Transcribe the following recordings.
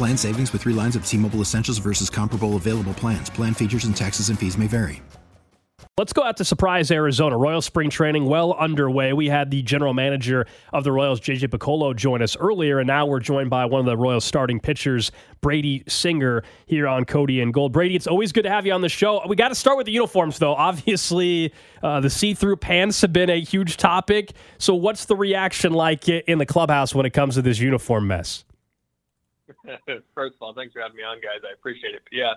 Plan savings with three lines of T Mobile Essentials versus comparable available plans. Plan features and taxes and fees may vary. Let's go out to Surprise, Arizona. Royal spring training well underway. We had the general manager of the Royals, JJ Picollo, join us earlier, and now we're joined by one of the Royals starting pitchers, Brady Singer, here on Cody and Gold. Brady, it's always good to have you on the show. We got to start with the uniforms, though. Obviously, uh, the see through pants have been a huge topic. So, what's the reaction like in the clubhouse when it comes to this uniform mess? First of all, thanks for having me on, guys. I appreciate it. But yeah,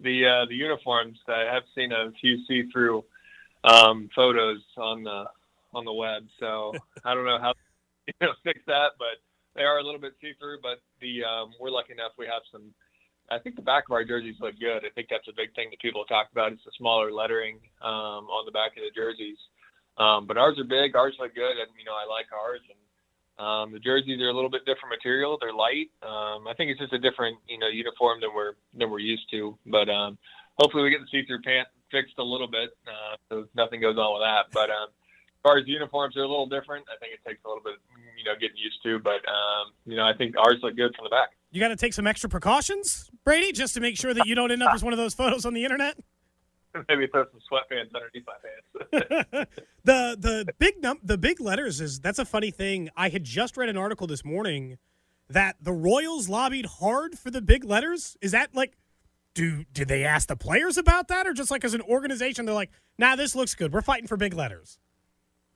the uh, the uniforms. I have seen a few see-through um, photos on the on the web, so I don't know how you know fix that, but they are a little bit see-through. But the um, we're lucky enough we have some. I think the back of our jerseys look good. I think that's a big thing that people talk about. It's the smaller lettering um, on the back of the jerseys. Um, but ours are big. Ours look good, and you know I like ours. And um, the jerseys are a little bit different material. They're light. Um, I think it's just a different, you know, uniform than we're than we're used to. But um, hopefully we get the see-through pant fixed a little bit, uh, so nothing goes on with that. But um, as far as uniforms are a little different, I think it takes a little bit, you know, getting used to. But um, you know, I think ours look good from the back. You got to take some extra precautions, Brady, just to make sure that you don't end up as one of those photos on the internet. maybe throw some sweatpants underneath my pants. the the big num- the big letters is that's a funny thing. I had just read an article this morning that the Royals lobbied hard for the big letters. Is that like do did they ask the players about that or just like as an organization they're like, "Nah, this looks good. We're fighting for big letters."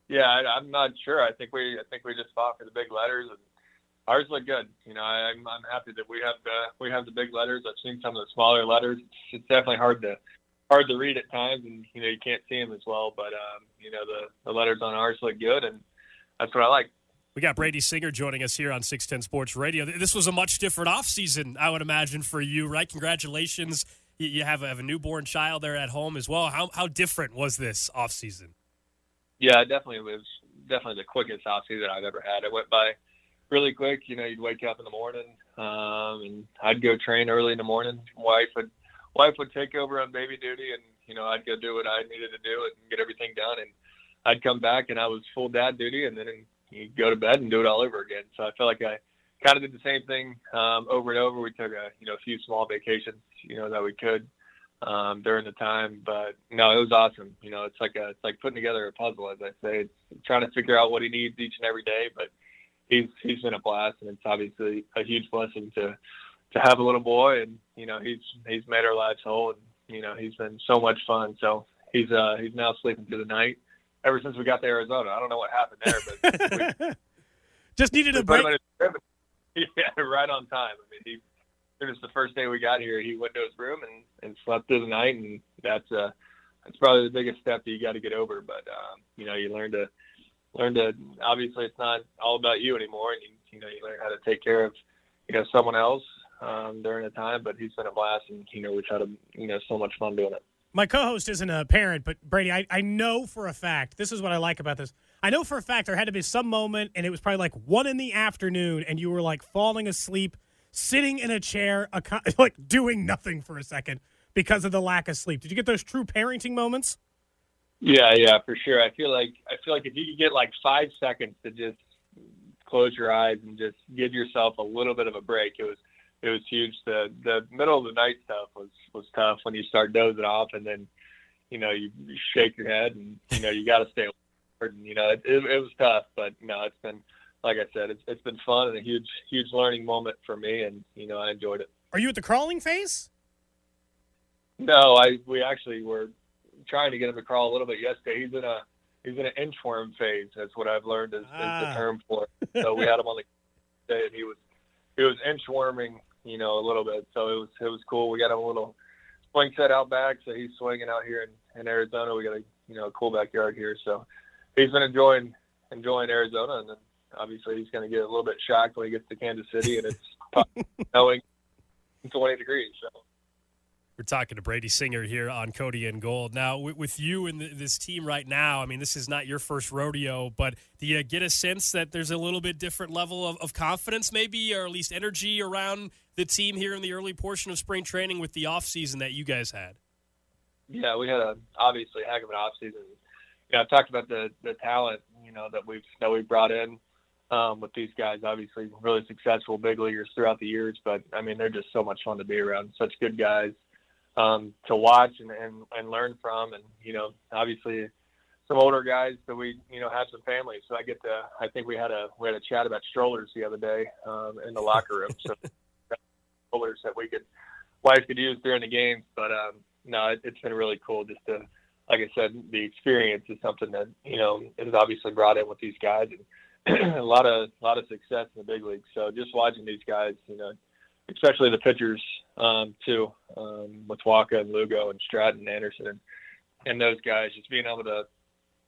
Yeah, I, I'm not sure. I think we I think we just fought for the big letters and ours look good. You know, I, I'm I'm happy that we have the we have the big letters. I've seen some of the smaller letters. It's, it's definitely hard to hard to read at times, and you know you can't see them as well. But um, you know the the letters on ours look good, and that's what I like. We got Brady Singer joining us here on 610 Sports Radio. This was a much different offseason, I would imagine, for you, right? Congratulations. You have a, have a newborn child there at home as well. How, how different was this offseason? Yeah, definitely. It was definitely the quickest offseason I've ever had. It went by really quick. You know, you'd wake up in the morning um, and I'd go train early in the morning. Wife would wife would take over on baby duty, and you know I'd go do what I needed to do and get everything done, and I'd come back and I was full dad duty, and then you go to bed and do it all over again. So I feel like I kind of did the same thing um, over and over. We took a you know a few small vacations, you know that we could um, during the time, but no, it was awesome. You know, it's like a it's like putting together a puzzle, as I say. It's trying to figure out what he needs each and every day, but he's he's been a blast, and it's obviously a huge blessing to to have a little boy, and you know he's he's made our lives whole, and you know he's been so much fun. So he's uh he's now sleeping through the night ever since we got to Arizona. I don't know what happened there, but we, just needed a break. Yeah, right on time. I mean, he it was the first day we got here. He went to his room and and slept through the night, and that's uh that's probably the biggest step that you got to get over. But um, you know, you learn to learn to obviously it's not all about you anymore, and you you know you learn how to take care of you know someone else um, during the time, but he's been a blast, and you know we've had a, you know so much fun doing it. My co-host isn't a parent, but Brady, I, I know for a fact. This is what I like about this. I know for a fact there had to be some moment, and it was probably like one in the afternoon, and you were like falling asleep, sitting in a chair, like doing nothing for a second because of the lack of sleep. Did you get those true parenting moments? Yeah, yeah, for sure. I feel like I feel like if you could get like five seconds to just close your eyes and just give yourself a little bit of a break, it was it was huge. The the middle of the night stuff was was tough when you start dozing off and then you know you, you shake your head and you know you got to stay alert and you know it, it, it was tough, but no, it's been like I said, it's it's been fun and a huge huge learning moment for me, and you know I enjoyed it. Are you at the crawling phase? No, I we actually were trying to get him to crawl a little bit yesterday. He's in a he's in an inchworm phase. That's what I've learned is, ah. is the ah. term for it. So we had him on the day, and he was he was inchworming, you know, a little bit. So it was it was cool. We got him a little swing set out back, so he's swinging out here in, in Arizona. We got a you know a cool backyard here, so he's been enjoying enjoying Arizona, and then obviously he's going to get a little bit shocked when he gets to Kansas City and it's snowing 20 degrees. So. We're talking to Brady Singer here on Cody and Gold. Now, with you and this team right now, I mean, this is not your first rodeo, but do you get a sense that there's a little bit different level of, of confidence, maybe, or at least energy around the team here in the early portion of spring training with the offseason that you guys had? Yeah, we had a obviously a heck of an offseason. Yeah, I've talked about the the talent, you know, that we've that we brought in um, with these guys. Obviously, really successful big leaguers throughout the years, but I mean, they're just so much fun to be around. Such good guys um, to watch and, and, and learn from. And, you know, obviously some older guys that we, you know, have some families. So I get to, I think we had a, we had a chat about strollers the other day um, in the locker room. So strollers that we could, wife could use during the games. But um, no, it, it's been really cool just to, like I said, the experience is something that, you know, is obviously brought in with these guys and a lot of, a lot of success in the big leagues. So just watching these guys, you know, especially the pitchers um, too, um, and Lugo and Stratton and Anderson and, and those guys, just being able to,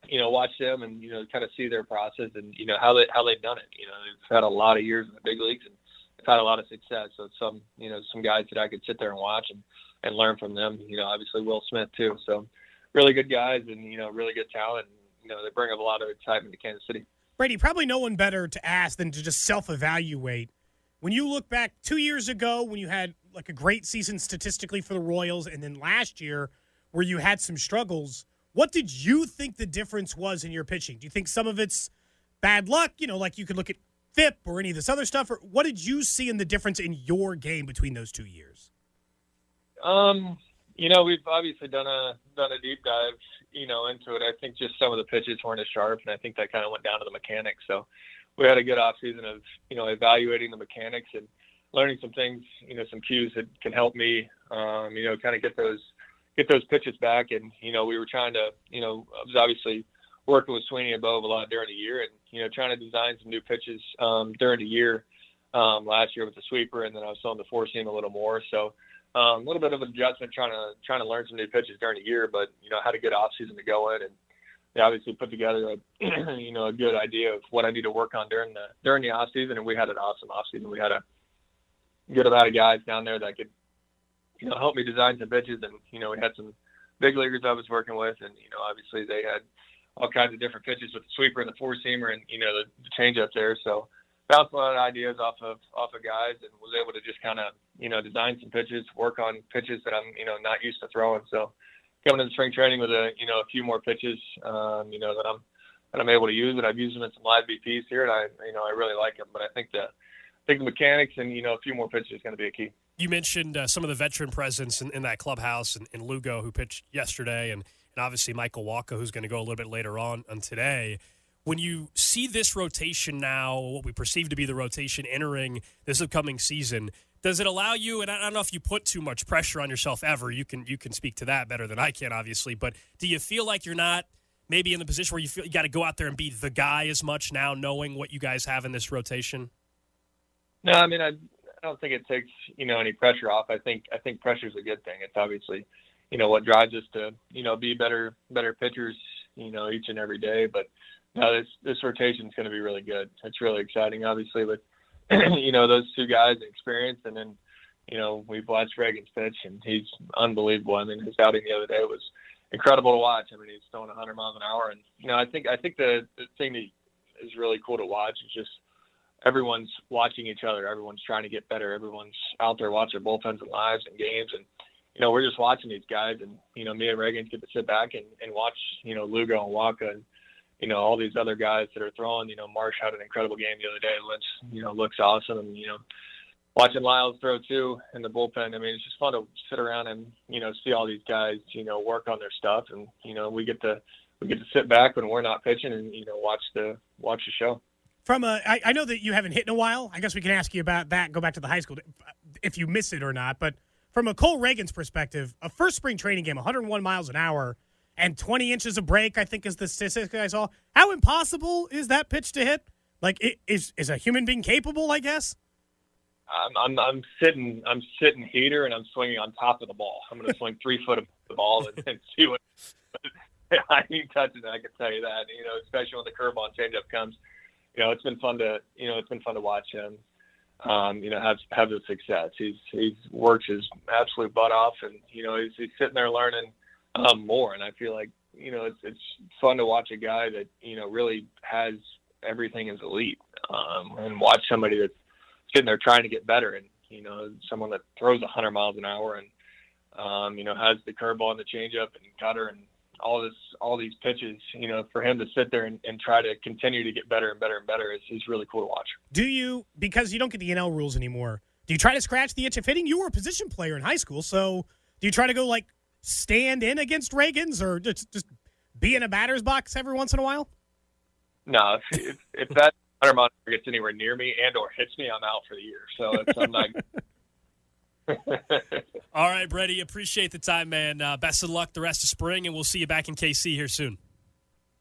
you know, watch them and you know kind of see their process and you know how they how they've done it. You know, they've had a lot of years in the big leagues and they've had a lot of success. So some you know some guys that I could sit there and watch and and learn from them. You know, obviously Will Smith too. So really good guys and you know really good talent. And, you know, they bring up a lot of excitement to Kansas City. Brady, probably no one better to ask than to just self-evaluate when you look back two years ago, when you had like a great season statistically for the Royals, and then last year where you had some struggles, what did you think the difference was in your pitching? Do you think some of it's bad luck? You know, like you could look at FIP or any of this other stuff, or what did you see in the difference in your game between those two years? Um, you know, we've obviously done a done a deep dive, you know, into it. I think just some of the pitches weren't as sharp, and I think that kind of went down to the mechanics. So we had a good off season of you know evaluating the mechanics and learning some things, you know, some cues that can help me, um, you know, kind of get those get those pitches back. And you know, we were trying to, you know, I was obviously working with Sweeney and Bove a lot during the year, and you know, trying to design some new pitches um, during the year. Um, last year with the sweeper, and then I was throwing the four seam a little more. So um, a little bit of adjustment, trying to trying to learn some new pitches during the year, but you know, had a good off season to go in and they obviously put together a you know a good idea of what I need to work on during the during the off season, and we had an awesome off season. We had a good amount of guys down there that could you know help me design some pitches, and you know we had some big leaguers I was working with, and you know obviously they had all kinds of different pitches with the sweeper and the four seamer, and you know the, the change up there. So bounced a lot of ideas off of off of guys, and was able to just kind of you know design some pitches, work on pitches that I'm you know not used to throwing. So coming into spring training with a you know a few more pitches, um, you know that I'm that I'm able to use and I've used them in some live BPs here, and I you know I really like them. But I think the I think the mechanics and you know a few more pitches is going to be a key. You mentioned uh, some of the veteran presence in, in that clubhouse, and, and, Lugo who pitched yesterday, and, and obviously Michael Wacha who's going to go a little bit later on on today. When you see this rotation now, what we perceive to be the rotation entering this upcoming season, does it allow you and i don't know if you put too much pressure on yourself ever you can you can speak to that better than i can obviously but do you feel like you're not maybe in the position where you feel you got to go out there and be the guy as much now knowing what you guys have in this rotation? No i mean i, I don't think it takes you know any pressure off. I think i think pressure is a good thing. It's obviously you know what drives us to you know be better better pitchers you know each and every day but no, this this rotation is going to be really good. It's really exciting, obviously, with you know, those two guys experience. And then, you know, we've watched Ragans pitch and he's unbelievable. I mean, his outing the other day was incredible to watch. I mean, he's throwing 100 miles an hour. And, you know, I think, I think the, the thing that is really cool to watch is just everyone's watching each other. Everyone's trying to get better. Everyone's out there watching bullpens and lives and games. And, you know, we're just watching these guys and, you know, me and Reagan get to sit back and, and watch, you know, Lugo and Wacha and, you know, all these other guys that are throwing. You know, Marsh had an incredible game the other day. Lynch, you know, looks awesome, and you know, watching Lyles throw too in the bullpen. I mean, it's just fun to sit around and you know see all these guys, you know, work on their stuff, and you know, we get to we get to sit back when we're not pitching and you know watch the watch the show. from a, I, I know that you haven't hit in a while. I guess we can ask you about that. Go back to the high school if you miss it or not. But from a Cole Ragans perspective, a first spring training game, 101 miles an hour and 20 inches of break, I think is the statistic I saw. How impossible is that pitch to hit? Like, is is a human being capable? I guess. I'm, I'm I'm sitting I'm sitting heater and I'm swinging on top of the ball. I'm going to swing three foot of the ball and, and see what. I ain't touching it. I can tell you that. You know, especially when the curveball changeup comes. You know, it's been fun to you know it's been fun to watch him. Um, you know, have have the success. He's he's worked his absolute butt off, and you know he's he's sitting there learning um, more. And I feel like you know it's it's fun to watch a guy that you know really has everything as elite, um, and watch somebody that's sitting there trying to get better, and you know someone that throws 100 miles an hour and um, you know has the curveball and the changeup and cutter and all this all these pitches you know for him to sit there and, and try to continue to get better and better and better is, is really cool to watch do you because you don't get the nl rules anymore do you try to scratch the itch of hitting you were a position player in high school so do you try to go like stand in against Ragans or just, just be in a batter's box every once in a while no, if, if, if that hunter monitor gets anywhere near me and or hits me, I'm out for the year. So it's, I'm not. All right, Brady. Appreciate the time, man. Uh, best of luck the rest of spring, and we'll see you back in KC here soon.